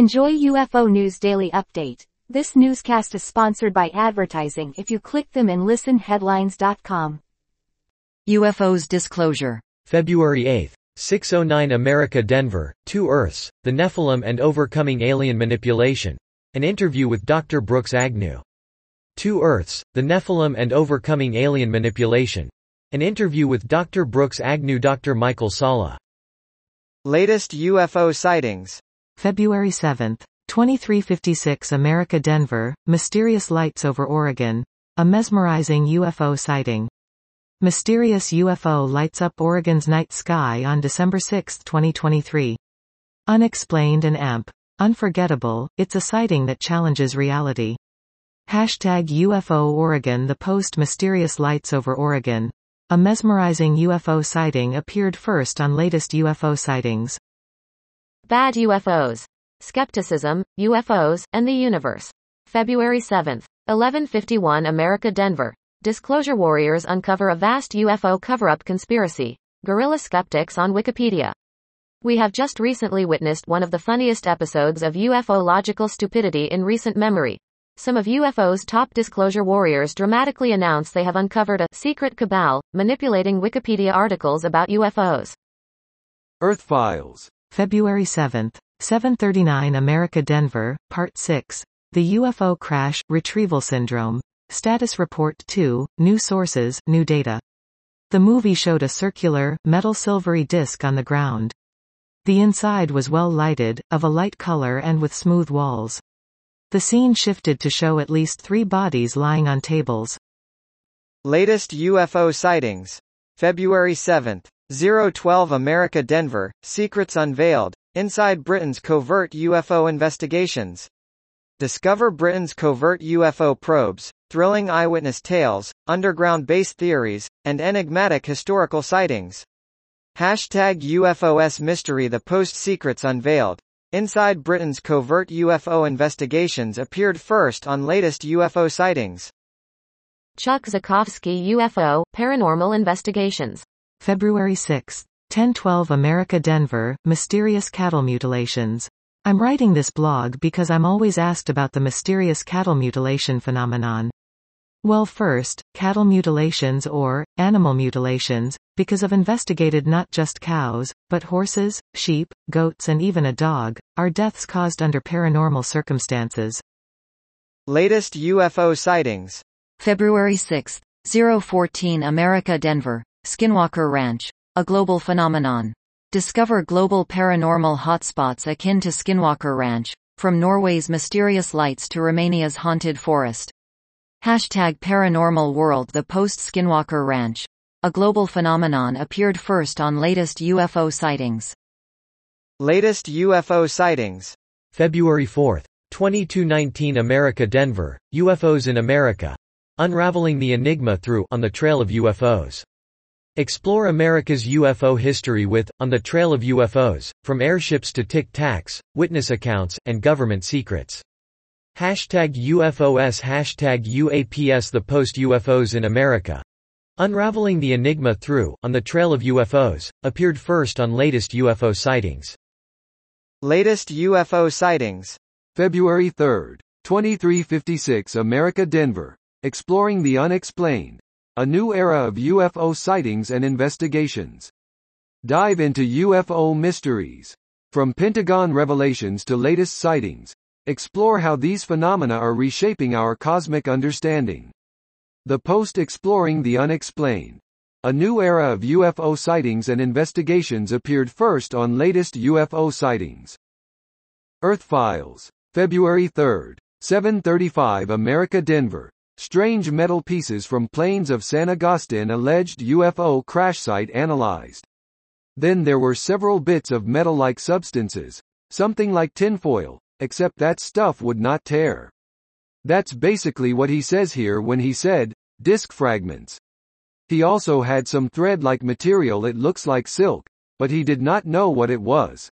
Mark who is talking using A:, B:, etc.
A: Enjoy UFO News Daily Update. This newscast is sponsored by advertising if you click them and listen headlines.com.
B: UFOs disclosure.
C: February 8, 609 America Denver, Two Earths, The Nephilim and Overcoming Alien Manipulation. An interview with Dr. Brooks Agnew. Two Earths, The Nephilim and Overcoming Alien Manipulation. An interview with Dr. Brooks Agnew Dr. Michael Salla.
D: Latest UFO sightings.
E: February 7, 2356 America Denver, mysterious lights over Oregon. A mesmerizing UFO sighting. Mysterious UFO lights up Oregon's night sky on December 6, 2023. Unexplained and amp. Unforgettable, it's a sighting that challenges reality. Hashtag UFO Oregon The post Mysterious Lights over Oregon. A mesmerizing UFO sighting appeared first on latest UFO sightings.
F: Bad UFOs. Skepticism, UFOs, and the Universe. February 7, 1151 America Denver. Disclosure Warriors uncover a vast UFO cover-up conspiracy. Guerrilla skeptics on Wikipedia. We have just recently witnessed one of the funniest episodes of UFO logical stupidity in recent memory. Some of UFO's top disclosure warriors dramatically announce they have uncovered a secret cabal, manipulating Wikipedia articles about UFOs.
G: Earth Files.
E: February 7, 739 America Denver, Part 6. The UFO Crash, Retrieval Syndrome. Status Report 2, New Sources, New Data. The movie showed a circular, metal silvery disc on the ground. The inside was well lighted, of a light color and with smooth walls. The scene shifted to show at least three bodies lying on tables.
D: Latest UFO sightings. February 7, 012 America Denver, Secrets Unveiled, Inside Britain's Covert UFO Investigations. Discover Britain's covert UFO probes, thrilling eyewitness tales, underground base theories, and enigmatic historical sightings. Hashtag UFOS Mystery The Post Secrets Unveiled. Inside Britain's covert UFO investigations appeared first on latest UFO sightings.
F: Chuck Zukowski UFO, Paranormal Investigations.
E: February 6, 1012 America Denver, Mysterious Cattle Mutilations. I'm writing this blog because I'm always asked about the mysterious cattle mutilation phenomenon. Well first, cattle mutilations or, animal mutilations, because I've investigated not just cows, but horses, sheep, goats and even a dog, are deaths caused under paranormal circumstances.
D: Latest UFO sightings.
B: February 6, 014 America Denver, Skinwalker Ranch. A global phenomenon. Discover global paranormal hotspots akin to Skinwalker Ranch, from Norway's mysterious lights to Romania's haunted forest. Hashtag Paranormal World The post-Skinwalker Ranch. A global phenomenon appeared first on latest UFO sightings.
D: Latest UFO sightings.
C: February 4, 2219 America Denver, UFOs in America. Unraveling the enigma through On the Trail of UFOs. Explore America's UFO history with On the Trail of UFOs, from airships to tic-tacs, witness accounts, and government secrets. Hashtag UFOS Hashtag UAPS The post-UFOs in America. Unraveling the Enigma Through, On the Trail of UFOs, appeared first on latest UFO sightings.
D: Latest UFO sightings.
G: February 3, 2356 America Denver. Exploring the Unexplained. A new era of UFO sightings and investigations. Dive into UFO mysteries. From Pentagon revelations to latest sightings, Explore how these phenomena are reshaping our cosmic understanding. The Post Exploring the Unexplained. A new era of UFO sightings and investigations appeared first on latest UFO sightings. Earth Files. February 3, 735 America Denver. Strange metal pieces from plains of San Agustin alleged UFO crash site analyzed. Then there were several bits of metal-like substances, something like tinfoil, except that stuff would not tear. That's basically what he says here when he said, disk fragments. He also had some thread-like material it looks like silk, but he did not know what it was.